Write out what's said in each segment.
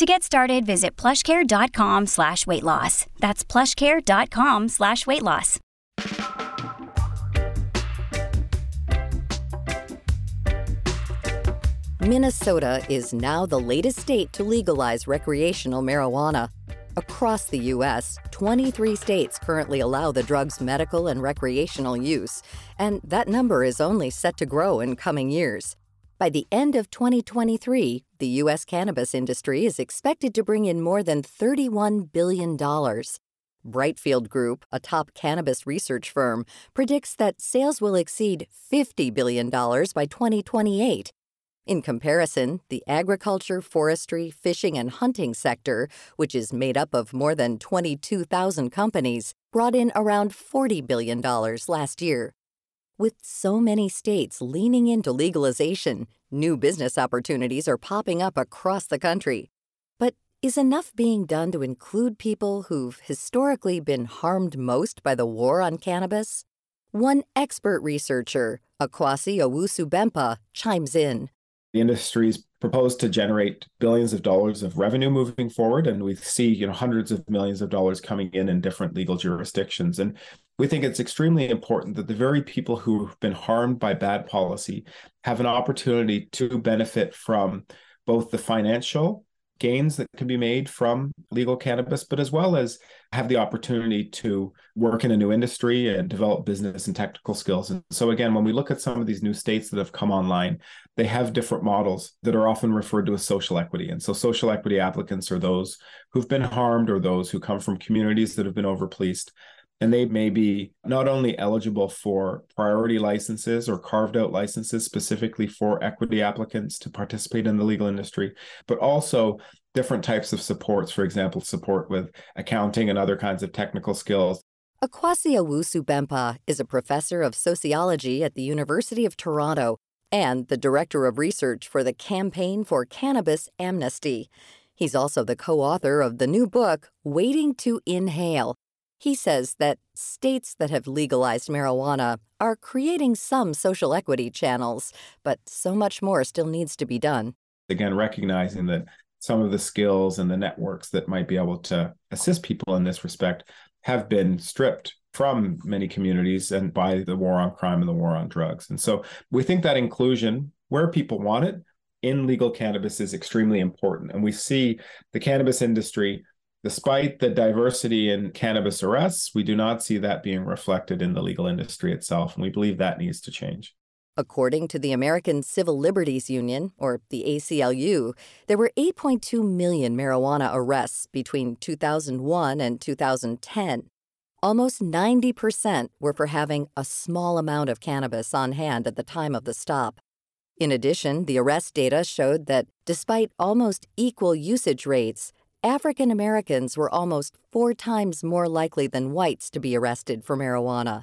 To get started, visit plushcare.com slash weight loss. That's plushcare.com slash weight loss. Minnesota is now the latest state to legalize recreational marijuana. Across the U.S., 23 states currently allow the drug's medical and recreational use, and that number is only set to grow in coming years. By the end of 2023, the U.S. cannabis industry is expected to bring in more than $31 billion. Brightfield Group, a top cannabis research firm, predicts that sales will exceed $50 billion by 2028. In comparison, the agriculture, forestry, fishing, and hunting sector, which is made up of more than 22,000 companies, brought in around $40 billion last year. With so many states leaning into legalization, new business opportunities are popping up across the country. But is enough being done to include people who've historically been harmed most by the war on cannabis? One expert researcher, Akwasi Owusu-Bempah, chimes in. The industry's proposed to generate billions of dollars of revenue moving forward, and we see you know hundreds of millions of dollars coming in in different legal jurisdictions. And we think it's extremely important that the very people who've been harmed by bad policy have an opportunity to benefit from both the financial gains that can be made from legal cannabis, but as well as have the opportunity to work in a new industry and develop business and technical skills. And so, again, when we look at some of these new states that have come online, they have different models that are often referred to as social equity. And so, social equity applicants are those who've been harmed or those who come from communities that have been overpoliced and they may be not only eligible for priority licenses or carved out licenses specifically for equity applicants to participate in the legal industry, but also different types of supports, for example, support with accounting and other kinds of technical skills. Akwasi Owusu-Bempah is a professor of sociology at the University of Toronto and the director of research for the Campaign for Cannabis Amnesty. He's also the co author of the new book, Waiting to Inhale he says that states that have legalized marijuana are creating some social equity channels, but so much more still needs to be done. Again, recognizing that some of the skills and the networks that might be able to assist people in this respect have been stripped from many communities and by the war on crime and the war on drugs. And so we think that inclusion, where people want it, in legal cannabis is extremely important. And we see the cannabis industry Despite the diversity in cannabis arrests, we do not see that being reflected in the legal industry itself, and we believe that needs to change. According to the American Civil Liberties Union, or the ACLU, there were 8.2 million marijuana arrests between 2001 and 2010. Almost 90% were for having a small amount of cannabis on hand at the time of the stop. In addition, the arrest data showed that despite almost equal usage rates, African Americans were almost four times more likely than whites to be arrested for marijuana.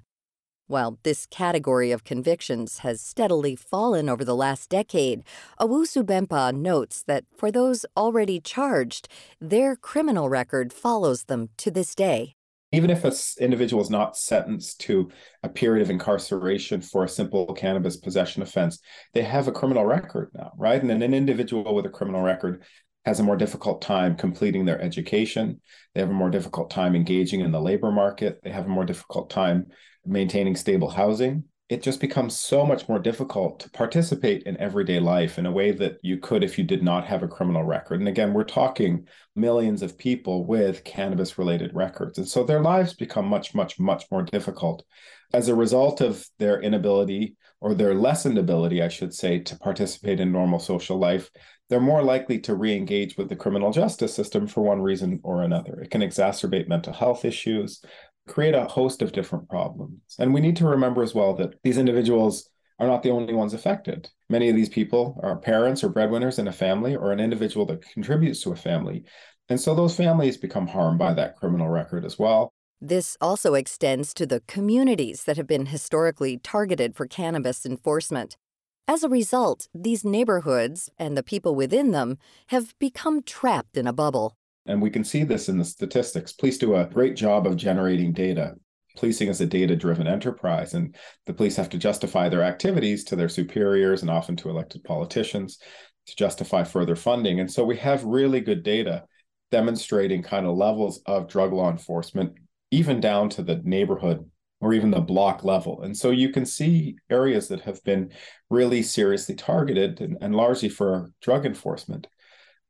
While this category of convictions has steadily fallen over the last decade, Owusu-Bempah notes that for those already charged, their criminal record follows them to this day. Even if an individual is not sentenced to a period of incarceration for a simple cannabis possession offense, they have a criminal record now, right? And then an individual with a criminal record has a more difficult time completing their education. They have a more difficult time engaging in the labor market. They have a more difficult time maintaining stable housing. It just becomes so much more difficult to participate in everyday life in a way that you could if you did not have a criminal record. And again, we're talking millions of people with cannabis related records. And so their lives become much, much, much more difficult as a result of their inability or their lessened ability, I should say, to participate in normal social life they're more likely to re engage with the criminal justice system for one reason or another. It can exacerbate mental health issues, create a host of different problems. And we need to remember as well that these individuals are not the only ones affected. Many of these people are parents or breadwinners in a family or an individual that contributes to a family. And so those families become harmed by that criminal record as well. This also extends to the communities that have been historically targeted for cannabis enforcement. As a result, these neighborhoods and the people within them have become trapped in a bubble. And we can see this in the statistics. Police do a great job of generating data. Policing is a data driven enterprise, and the police have to justify their activities to their superiors and often to elected politicians to justify further funding. And so we have really good data demonstrating kind of levels of drug law enforcement even down to the neighborhood or even the block level. And so you can see areas that have been really seriously targeted and, and, largely for drug enforcement.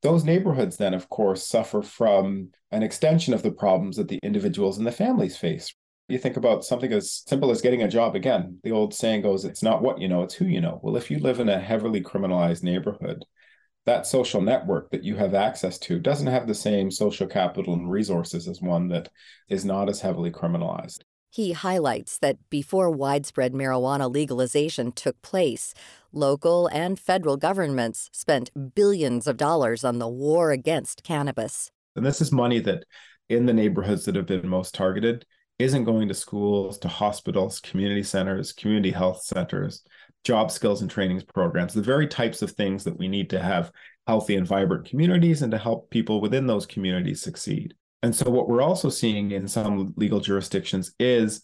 Those neighborhoods then, of course, suffer from an extension of the problems that the individuals and the families face. You think about something as simple as getting a job again. The old saying goes, it's not what you know, it's who you know. Well, if you live in a heavily criminalized neighborhood, that social network that you have access to doesn't have the same social capital and resources as one that is not as heavily criminalized. He highlights that before widespread marijuana legalization took place, local and federal governments spent billions of dollars on the war against cannabis. And this is money that, in the neighborhoods that have been most targeted, isn't going to schools, to hospitals, community centers, community health centers, job skills and trainings programs, the very types of things that we need to have healthy and vibrant communities and to help people within those communities succeed. And so, what we're also seeing in some legal jurisdictions is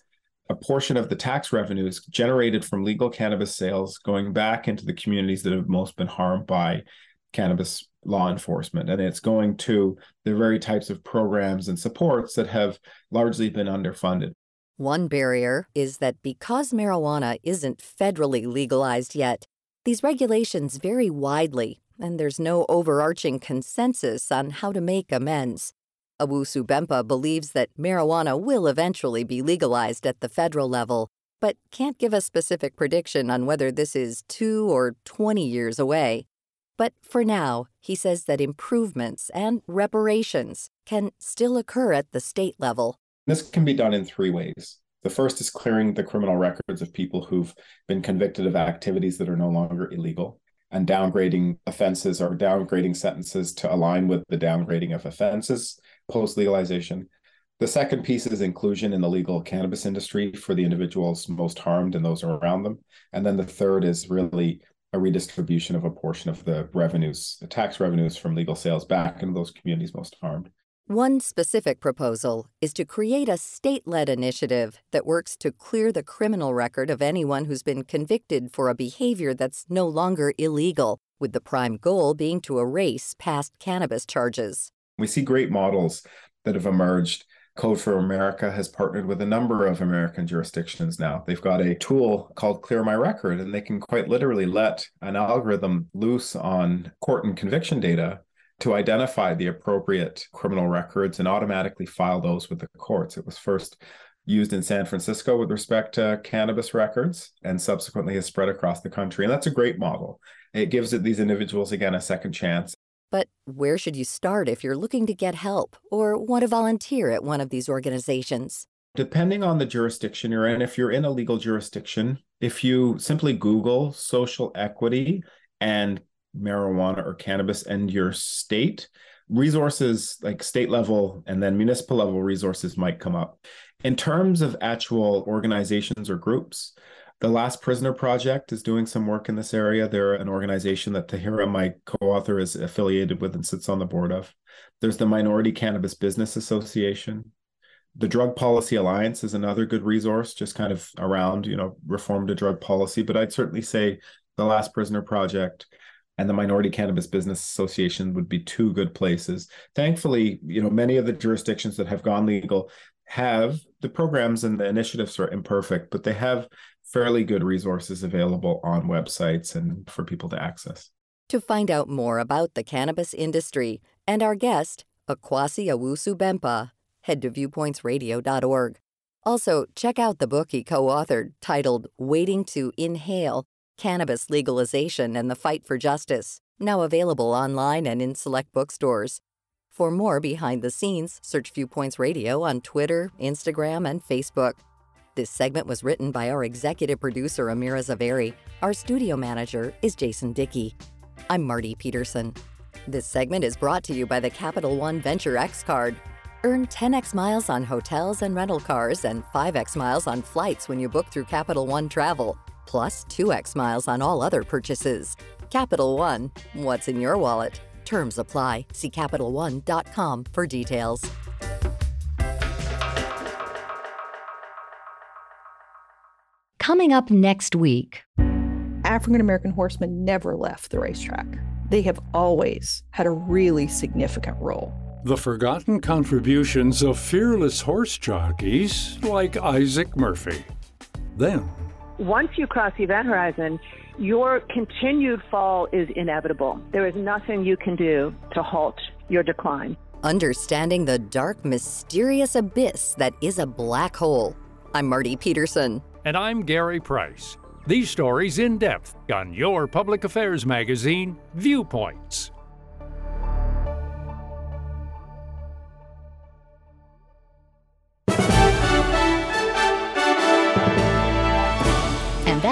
a portion of the tax revenues generated from legal cannabis sales going back into the communities that have most been harmed by cannabis law enforcement. And it's going to the very types of programs and supports that have largely been underfunded. One barrier is that because marijuana isn't federally legalized yet, these regulations vary widely, and there's no overarching consensus on how to make amends. Owusu Bempah believes that marijuana will eventually be legalized at the federal level, but can't give a specific prediction on whether this is two or 20 years away. But for now, he says that improvements and reparations can still occur at the state level. This can be done in three ways. The first is clearing the criminal records of people who've been convicted of activities that are no longer illegal and downgrading offenses or downgrading sentences to align with the downgrading of offenses post legalization. The second piece is inclusion in the legal cannabis industry for the individuals most harmed and those around them. And then the third is really a redistribution of a portion of the revenues, the tax revenues from legal sales back into those communities most harmed. One specific proposal is to create a state led initiative that works to clear the criminal record of anyone who's been convicted for a behavior that's no longer illegal, with the prime goal being to erase past cannabis charges. We see great models that have emerged. Code for America has partnered with a number of American jurisdictions now. They've got a tool called Clear My Record, and they can quite literally let an algorithm loose on court and conviction data to identify the appropriate criminal records and automatically file those with the courts. It was first used in San Francisco with respect to cannabis records and subsequently has spread across the country. And that's a great model. It gives these individuals, again, a second chance. But where should you start if you're looking to get help or want to volunteer at one of these organizations? Depending on the jurisdiction you're in, if you're in a legal jurisdiction, if you simply Google social equity and marijuana or cannabis and your state, resources like state level and then municipal level resources might come up. In terms of actual organizations or groups, the Last Prisoner Project is doing some work in this area. They're an organization that Tahira, my co author, is affiliated with and sits on the board of. There's the Minority Cannabis Business Association. The Drug Policy Alliance is another good resource, just kind of around, you know, reform to drug policy. But I'd certainly say the Last Prisoner Project and the Minority Cannabis Business Association would be two good places. Thankfully, you know, many of the jurisdictions that have gone legal have the programs and the initiatives are imperfect, but they have fairly good resources available on websites and for people to access. To find out more about the cannabis industry and our guest, Akwasi Owusu Bempah, head to viewpointsradio.org. Also, check out the book he co authored titled Waiting to Inhale Cannabis Legalization and the Fight for Justice, now available online and in select bookstores. For more behind the scenes, search Viewpoints Radio on Twitter, Instagram, and Facebook. This segment was written by our executive producer, Amira Zaveri. Our studio manager is Jason Dickey. I'm Marty Peterson. This segment is brought to you by the Capital One Venture X card. Earn 10x miles on hotels and rental cars and 5x miles on flights when you book through Capital One Travel, plus 2x miles on all other purchases. Capital One, what's in your wallet? Terms apply. See CapitalOne.com for details. Coming up next week. African American horsemen never left the racetrack. They have always had a really significant role. The forgotten contributions of fearless horse jockeys like Isaac Murphy. Then, once you cross the event horizon, your continued fall is inevitable. There is nothing you can do to halt your decline. Understanding the dark, mysterious abyss that is a black hole. I'm Marty Peterson. And I'm Gary Price. These stories in depth on your public affairs magazine, Viewpoints.